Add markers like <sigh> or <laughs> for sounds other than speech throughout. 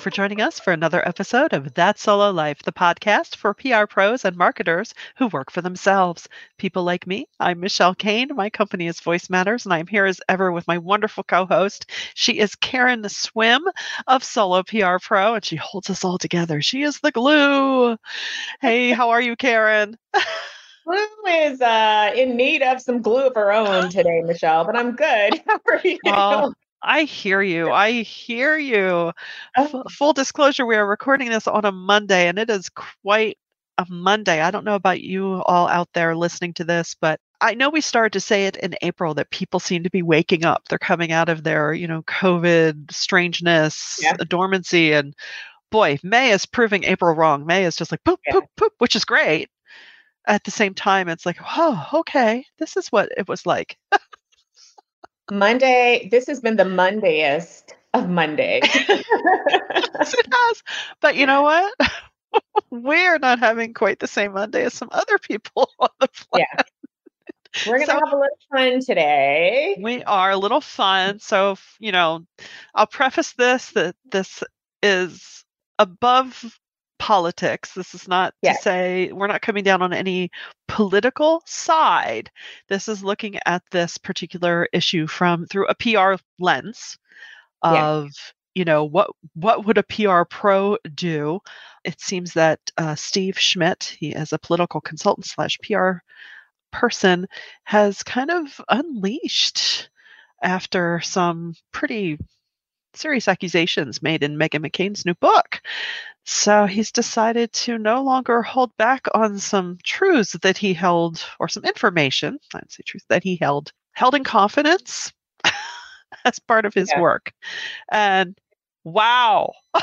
You for joining us for another episode of That Solo Life, the podcast for PR pros and marketers who work for themselves. People like me. I'm Michelle Kane. My company is Voice Matters, and I'm here as ever with my wonderful co host. She is Karen the Swim of Solo PR Pro, and she holds us all together. She is the glue. Hey, how are you, Karen? Glue is uh, in need of some glue of her own <gasps> today, Michelle, but I'm good. <laughs> How are you? Oh, I hear you. I hear you. F- Oh. full disclosure, we are recording this on a Monday, and it is quite a Monday. I don't know about you all out there listening to this, but I know we started to say it in April that people seem to be waking up. They're coming out of their, you know, COVID strangeness, Yeah. dormancy, and boy, May is proving April wrong. May is just like poop, Yeah. poop, poop, which is great. At the same time, it's like, oh, okay, this is what it was like. <laughs> Monday, this has been the Mondayest of Mondays. <laughs> Yes, it has. But you know what? <laughs> We're not having quite the same Monday as some other people <laughs> on the planet. Yeah. We're going to So- have a little fun today. We are a little fun. So, you know, I'll preface this that this is above politics. This is not Yes. to say we're not coming down on any political side. This is looking at this particular issue from through a PR lens of you know what what would a PR pro do? It seems that uh, Steve Schmidt, he is a political consultant slash PR person, has kind of unleashed after some pretty serious accusations made in Meghan McCain's new book. So he's decided to no longer hold back on some truths that he held, or some information, I'd say truth, that he held, held in confidence <laughs> as part of his Yeah. work. And wow. <laughs>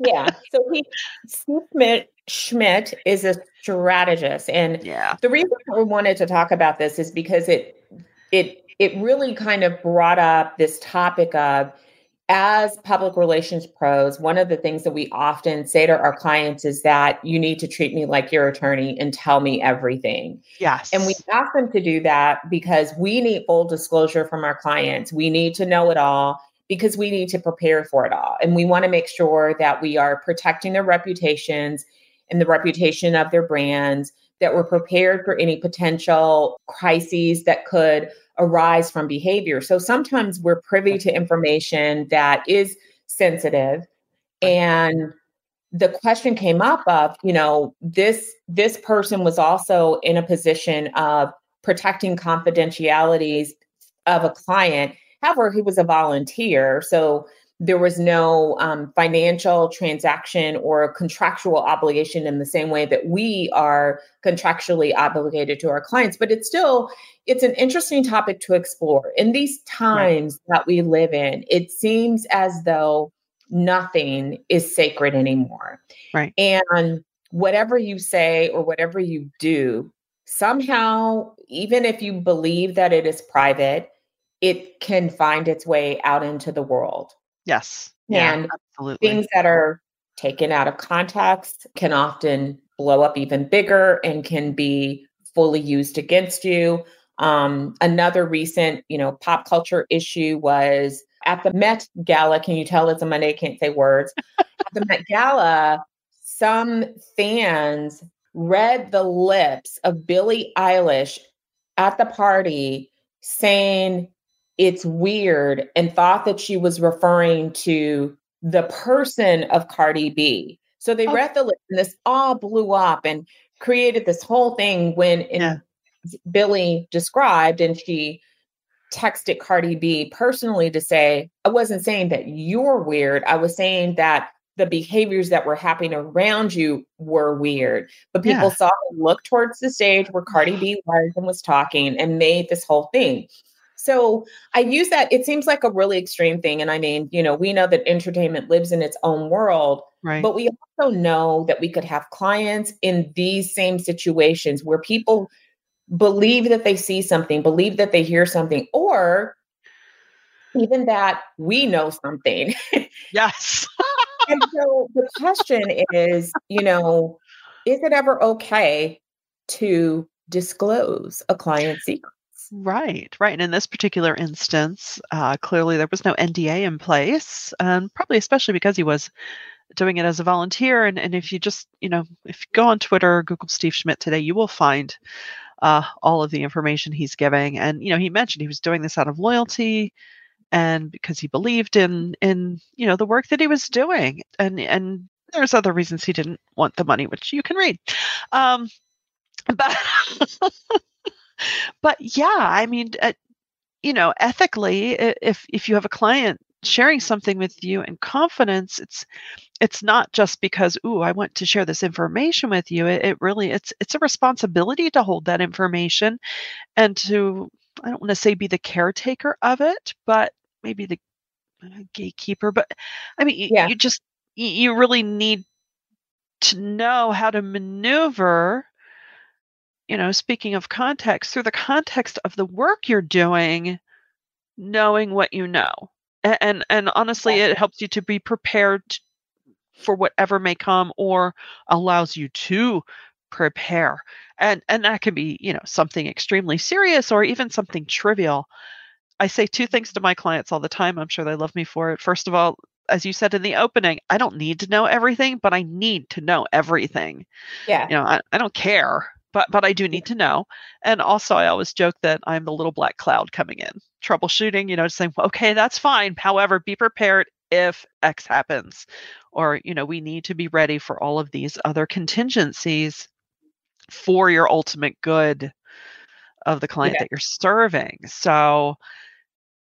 Yeah. So he, Steve Schmidt, Schmidt is a strategist. And yeah. the reason we wanted to talk about this is because it it it really kind of brought up this topic of as public relations pros one of the things that we often say to our clients is that you need to treat me like your attorney and tell me everything. Yes. and we ask them to do that because we need full disclosure from our clients. We need to know it all because we need to prepare for it all. And we want to make sure that we are protecting their reputations and the reputation of their brands that we're prepared for any potential crises that could arise from behavior. So sometimes we're privy to information that is sensitive and the question came up of, you know, this this person was also in a position of protecting confidentialities of a client. However, he was a volunteer, so there was no um, financial transaction or contractual obligation in the same way that we are contractually obligated to our clients. But it's still it's an interesting topic to explore. In these times that we live in it seems as though nothing is sacred anymore. Right. and whatever you say or whatever you do somehow even if you believe that it is private it can find its way out into the world yes. and yeah, absolutely. things that are taken out of context can often blow up even bigger and can be fully used against you. Um, another recent, you know, pop culture issue was at the Met Gala. Can you tell it's a Monday? I can't say words. at the Met Gala, some fans read the lips of Billie Eilish at the party saying it's weird and thought that she was referring to the person of Cardi B. So they Oh. read the list and this all blew up and created this whole thing when Yeah. Billie described and she texted Cardi B personally to say, I wasn't saying that you're weird. I was saying that the behaviors that were happening around you were weird. But people Yeah. saw her look towards the stage where Cardi B was and was talking and made this whole thing. So I use that. It seems like a really extreme thing. And I mean, you know, we know that entertainment lives in its own world, right. but we also know that we could have clients in these same situations where people believe that they see something, believe that they hear something, or even that we know something. <laughs> yes. and so the question is, you know, is it ever okay to disclose a client's secrets? Right, right. And in this particular instance, uh, clearly there was no NDA in place, and probably especially because he was doing it as a volunteer. And, and if you just, you know, if you go on Twitter, Google Steve Schmidt today, you will find uh, all of the information he's giving. And you know, he mentioned he was doing this out of loyalty and because he believed in in you know the work that he was doing. And and there's other reasons he didn't want the money, which you can read. Um, <laughs> but but yeah, I mean, uh, you know, ethically, if if you have a client sharing something with you in confidence, it's it's not just because ooh, I want to share this information with you. It, it really it's it's a responsibility to hold that information and to I don't want to say be the caretaker of it, but maybe the uh, gatekeeper. But I mean, yeah. you, you just you really need to know how to maneuver you know, speaking of context, through the context of the work you're doing, knowing what you know. And and, and honestly, it helps you to be prepared for whatever may come or allows you to prepare. And and that can be, you know, something extremely serious or even something trivial. I say two things to my clients all the time. I'm sure they love me for it. First of all, as you said in the opening, I don't need to know everything, but I need to know everything. Yeah. You know, I, I don't care but but I do need to know. And also, I always joke that I'm the little black cloud coming in, troubleshooting. You know, saying, okay, that's fine. However, be prepared if X happens, or you know, we need to be ready for all of these other contingencies for your ultimate good of the client yeah. that you're serving. So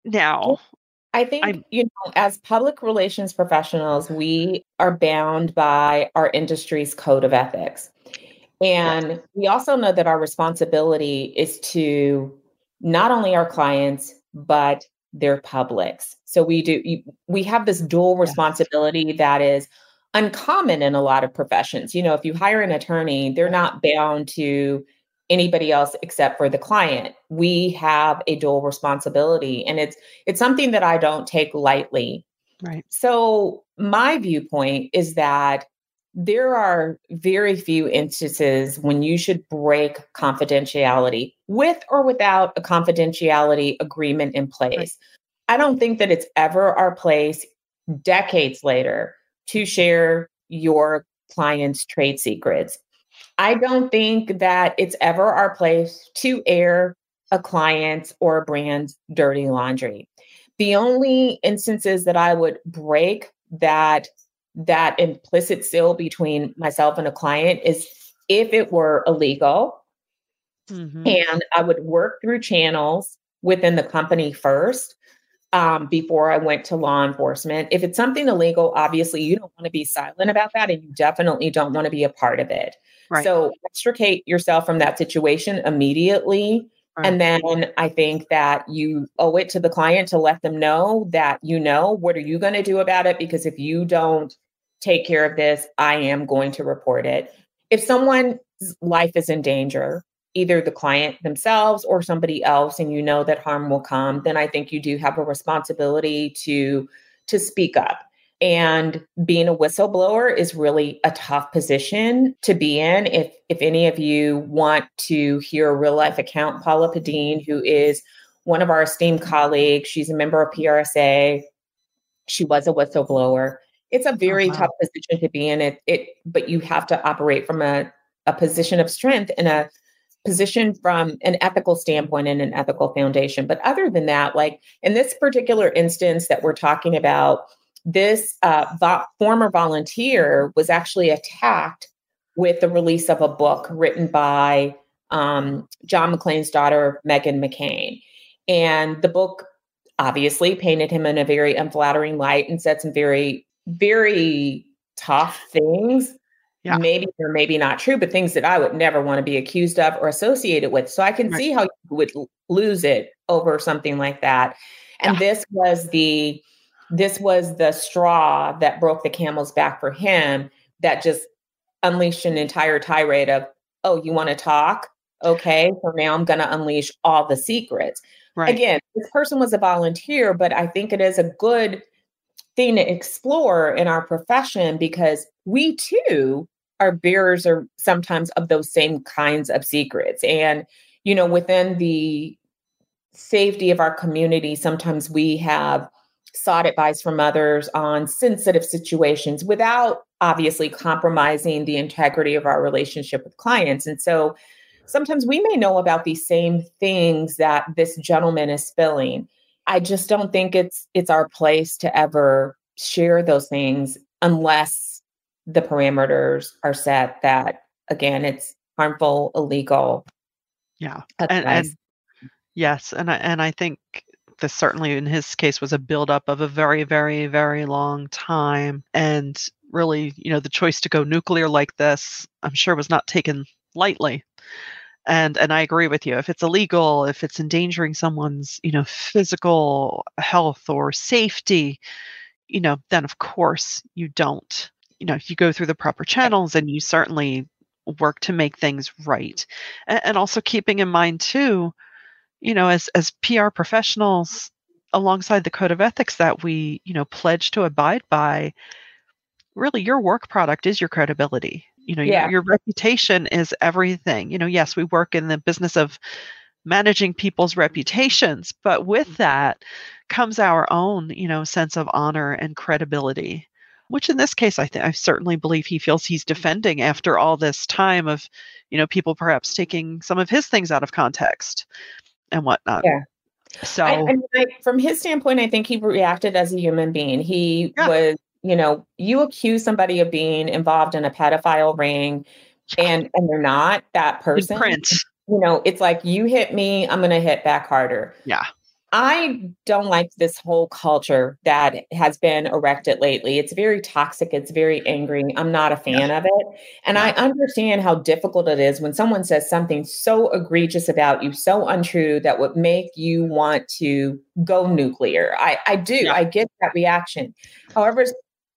now. I think, I'm, you know, as public relations professionals, we are bound by our industry's code of ethics. And we also know that our responsibility is to not only our clients, but their publics. So we do, we have this dual responsibility that is uncommon in a lot of professions. You know, if you hire an attorney, they're not bound to anybody else except for the client. We have a dual responsibility and it's it's something that I don't take lightly. Right. So my viewpoint is that there are very few instances when you should break confidentiality with or without a confidentiality agreement in place. Right. I don't think that it's ever our place decades later to share your client's trade secrets. I don't think that it's ever our place to air a client's or a brand's dirty laundry. The only instances that I would break that that implicit seal between myself and a client is if it were illegal mm-hmm. and I would work through channels within the company first um, before I went to law enforcement. If it's something illegal, obviously you don't want to be silent about that and you definitely don't want to be a part of it. Right. So extricate yourself from that situation immediately. Right. And then I think that you owe it to the client to let them know that you know what are you going to do about it because if you don't take care of this, I am going to report it. If someone's life is in danger, either the client themselves or somebody else and you know that harm will come, then I think you do have a responsibility to to speak up. And being a whistleblower is really a tough position to be in. If if any of you want to hear a real life account, Paula Pedene, who is one of our esteemed colleagues, she's a member of PRSA. She was a whistleblower it's a very oh, wow. tough position to be in it it but you have to operate from a, a position of strength and a position from an ethical standpoint and an ethical foundation but other than that like in this particular instance that we're talking about this uh, vo- former volunteer was actually attacked with the release of a book written by um, john mcclain's daughter meghan mccain and the book obviously painted him in a very unflattering light and said some very very tough things. Yeah. Maybe or maybe not true, but things that I would never want to be accused of or associated with. So I can right. see how you would lose it over something like that. And yeah. this was the this was the straw that broke the camel's back for him that just unleashed an entire tirade of, oh, you want to talk? Okay, so now I'm going to unleash all the secrets. Right. Again, this person was a volunteer, but I think it is a good thing to explore in our profession because we too are bearers or sometimes of those same kinds of secrets and you know within the safety of our community, sometimes we have sought advice from others on sensitive situations without obviously compromising the integrity of our relationship with clients. And so sometimes we may know about these same things that this gentleman is spilling. I just don't think it's it's our place to ever share those things unless the parameters are set that again it's harmful, illegal. Yeah. And, and yes, and I and I think this certainly in his case was a buildup of a very, very, very long time. And really, you know, the choice to go nuclear like this, I'm sure was not taken lightly. And and I agree with you. If it's illegal, if it's endangering someone's, you know, physical health or safety, you know, then of course you don't. You know, if you go through the proper eh channels and you certainly work to make things right. And, and also keeping in mind too, you know, as as PR professionals, alongside the code of ethics that we, you know, pledge to abide by, really your work product is your credibility. You know, yeah. your, your reputation is everything. You know, yes, we work in the business of managing people's reputations, but with that comes our own, you know, sense of honor and credibility which in this case I think I certainly believe he feels he's defending after all this time of, you know, people perhaps taking some of his things out of context and whatnot. Yeah. So, I, I mean, from his standpoint, I think he reacted as a human being. He yeah. was, you know, you accuse somebody of being involved in a pedophile ring, and and they're not that person. Print. You know, it's like you hit me, I'm going to hit back harder. Yeah. I don't like this whole culture that has been erected lately. It's very toxic. It's very angry. I'm not a fan yeah. of it. And yeah. I understand how difficult it is when someone says something so egregious about you, so untrue that would make you want to go nuclear. I, I do. Yeah. I get that reaction. However,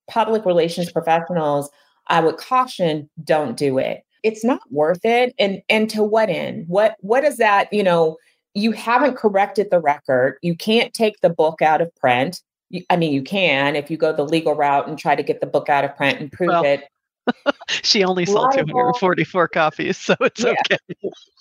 public relations professionals, I would caution don't do it. It's not worth it. And and to what end? What what is that, you know? You haven't corrected the record. You can't take the book out of print. I mean, you can if you go the legal route and try to get the book out of print and prove well, it. <laughs> she only sold libel, 244 copies, so it's yeah. okay.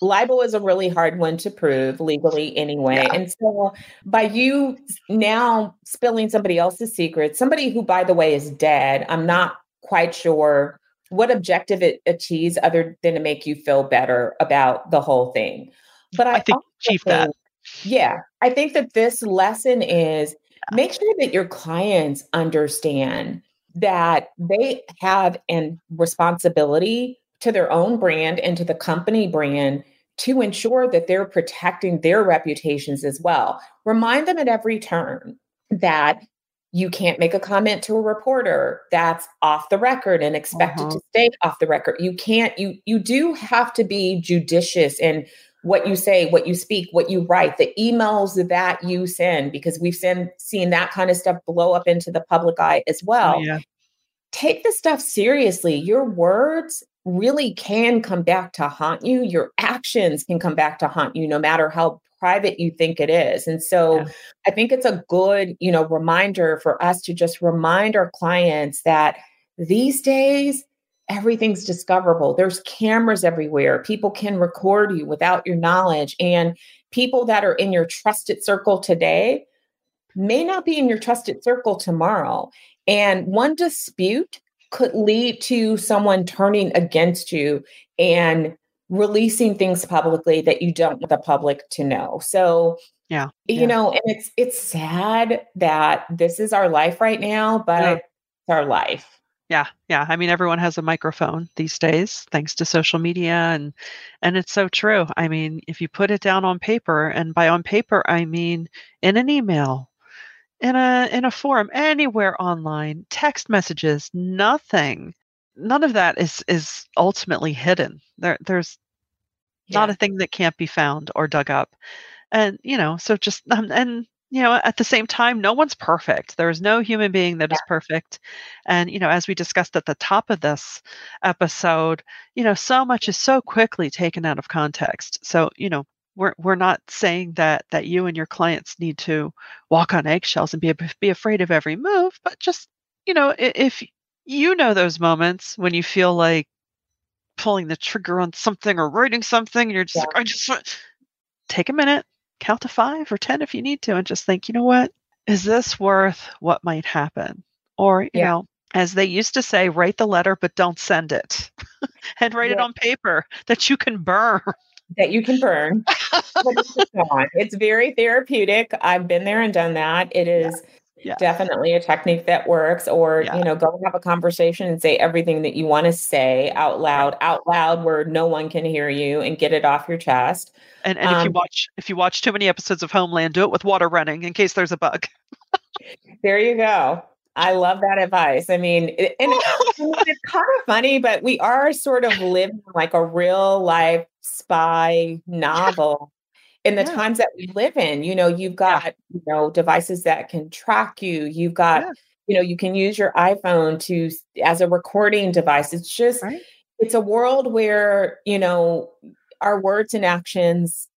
Libel is a really hard one to prove legally anyway. Yeah. And so by you now spilling somebody else's secret, somebody who, by the way, is dead, I'm not quite sure what objective it achieves other than to make you feel better about the whole thing. But I, I think chief think, that. Yeah. I think that this lesson is make sure that your clients understand that they have a responsibility to their own brand and to the company brand to ensure that they're protecting their reputations as well. Remind them at every turn that you can't make a comment to a reporter that's off the record and expected uh-huh. to stay off the record. You can't you you do have to be judicious and what you say, what you speak, what you write, the emails that you send, because we've seen, seen that kind of stuff blow up into the public eye as oh, well. Oh, yeah. Take this stuff seriously. Your words really can come back to haunt you. Your actions can come back to haunt you, no matter how private you think it is. And so yeah. I think it's a good, you know, reminder for us to just remind our clients that these days everything's discoverable. There's cameras everywhere. People can record you without your knowledge. And people that are in your trusted circle today may not be in your trusted circle tomorrow. And one dispute could lead to someone turning against you and releasing things publicly that you don't want the public to know. So, yeah, you yeah. know, and it's it's sad that this is our life right now, but yeah. it's our life. Yeah, yeah. I mean, everyone has a microphone these days, thanks to social media, and and it's so true. I mean, if you put it down on paper, and by on paper I mean in an email, in a in a forum, anywhere online, text messages, nothing, none of that is is ultimately hidden. There, there's yeah. not a thing that can't be found or dug up, and you know, so just um, <laughs> and you know, at the same time, no one's perfect. There is no human being that yeah. is perfect. And, you know, as we discussed at the top of this episode, you know, so much is so quickly taken out of context. So, you know, we're we're not saying that that you and your clients need to walk on eggshells and be be afraid of every move, but just, you know, if you know those moments when you feel like pulling the trigger on something or writing something and you're just yeah. like I just want take a minute, count to five or 10 if you need to, and just think, you know what? Is this worth what might happen? Or, you yeah. know, as they used to say, write the letter, but don't send it. <laughs> and write yeah. it on paper that you can burn. That you can burn. <laughs> it's very therapeutic. I've been there and done that. It is yeah. Yeah. definitely a technique that works. Or, you know, go have a conversation and say everything that you want to say out loud, out loud where no one can hear you and get it off your chest. And, and um, if you um watch if you watch too many episodes of Homeland, do it with water running in case there's a bug. there you go. I love that advice. I mean, it, and <laughs> it's kind of funny, but we are sort of living like a real life spy novel in the yeah. times that we live in. You know, you've got, yeah. you know, devices that can track you. You've got, yeah. you know, you can use your iPhone to as a recording device. It's just right. it's a world where, you know, our words and actions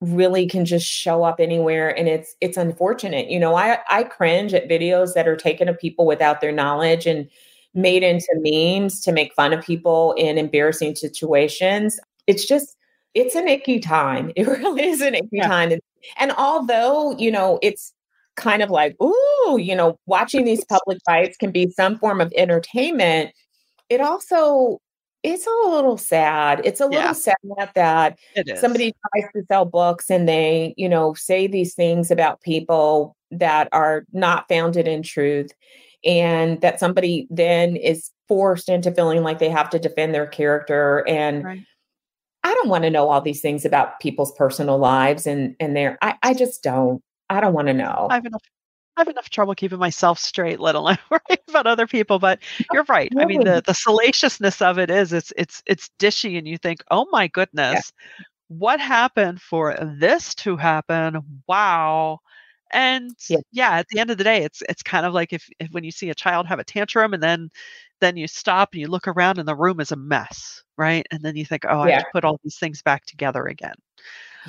really can just show up anywhere and it's it's unfortunate you know i i cringe at videos that are taken of people without their knowledge and made into memes to make fun of people in embarrassing situations it's just it's an icky time <laughs> it really is an icky yeah. time and, and although you know it's kind of like ooh you know watching these <laughs> public fights can be some form of entertainment it also it's a little sad. It's a little yeah. sad that somebody tries to sell books and they, you know, say these things about people that are not founded in truth and that somebody then is forced into feeling like they have to defend their character and right. I don't want to know all these things about people's personal lives and and their I I just don't. I don't want to know. I have enough I have enough trouble keeping myself straight, let alone <laughs> worrying about other people. But oh, you're right. I mean, the the salaciousness of it is it's it's it's dishy, and you think, oh my goodness, yeah. what happened for this to happen? Wow. And yeah. yeah. at the end of the day, it's it's kind of like if, if when you see a child have a tantrum, and then then you stop and you look around, and the room is a mess, right? And then you think, oh, yeah. I have to put all these things back together again.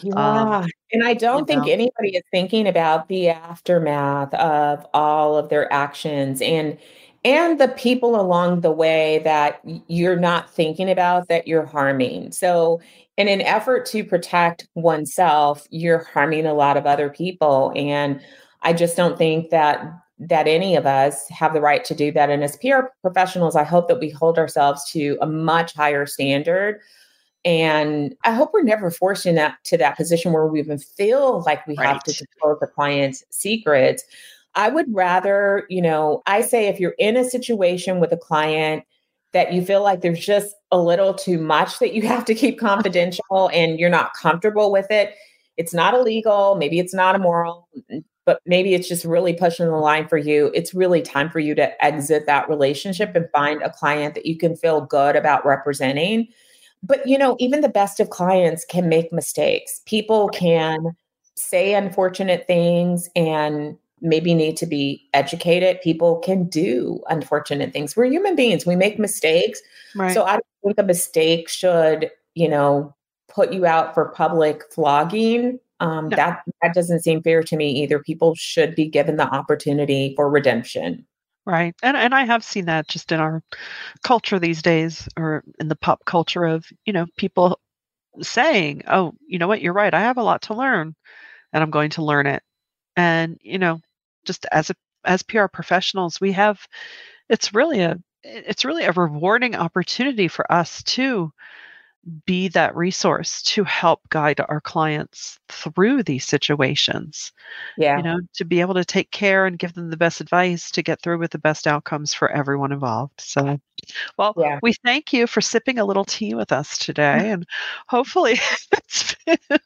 Um, yeah. Um, and I don't think know? anybody is thinking about the aftermath of all of their actions and and the people along the way that you're not thinking about that you're harming. So in an effort to protect oneself, you're harming a lot of other people and I just don't think that that any of us have the right to do that and as PR professionals, I hope that we hold ourselves to a much higher standard and I hope we're never forced in that to that position where we even feel like we right. have to disclose the client's secrets. I would rather, you know, I say if you're in a situation with a client that you feel like there's just a little too much that you have to keep <laughs> confidential and you're not comfortable with it, it's not illegal, maybe it's not immoral, mm, but maybe it's just really pushing the line for you. It's really time for you to exit that relationship and find a client that you can feel good about representing. But you know even the best of clients can make mistakes. People can say unfortunate things and maybe need to be educated people can do unfortunate things we're human beings we make mistakes right. so i don't think a mistake should you know put you out for public flogging um, no. that that doesn't seem fair to me either people should be given the opportunity for redemption Right. And and I have seen that just in our culture these days or in the pop culture of, you know, people saying, "Oh, you know what? You're right. I have a lot to learn and I'm going to learn it." And, you know, just as a as PR professionals, we have it's really a it's really a rewarding opportunity for us to be that resource to help guide our clients through these situations. Yeah. You know, to be able to take care and give them the best advice to get through with the best outcomes for everyone involved. So, well, yeah. we thank you for sipping a little tea with us today and hopefully <laughs> it's been,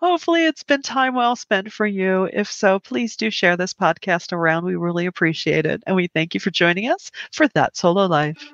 hopefully it's been time well spent for you. If so, please do share this podcast around. We really appreciate it. And we thank you for joining us for that solo life.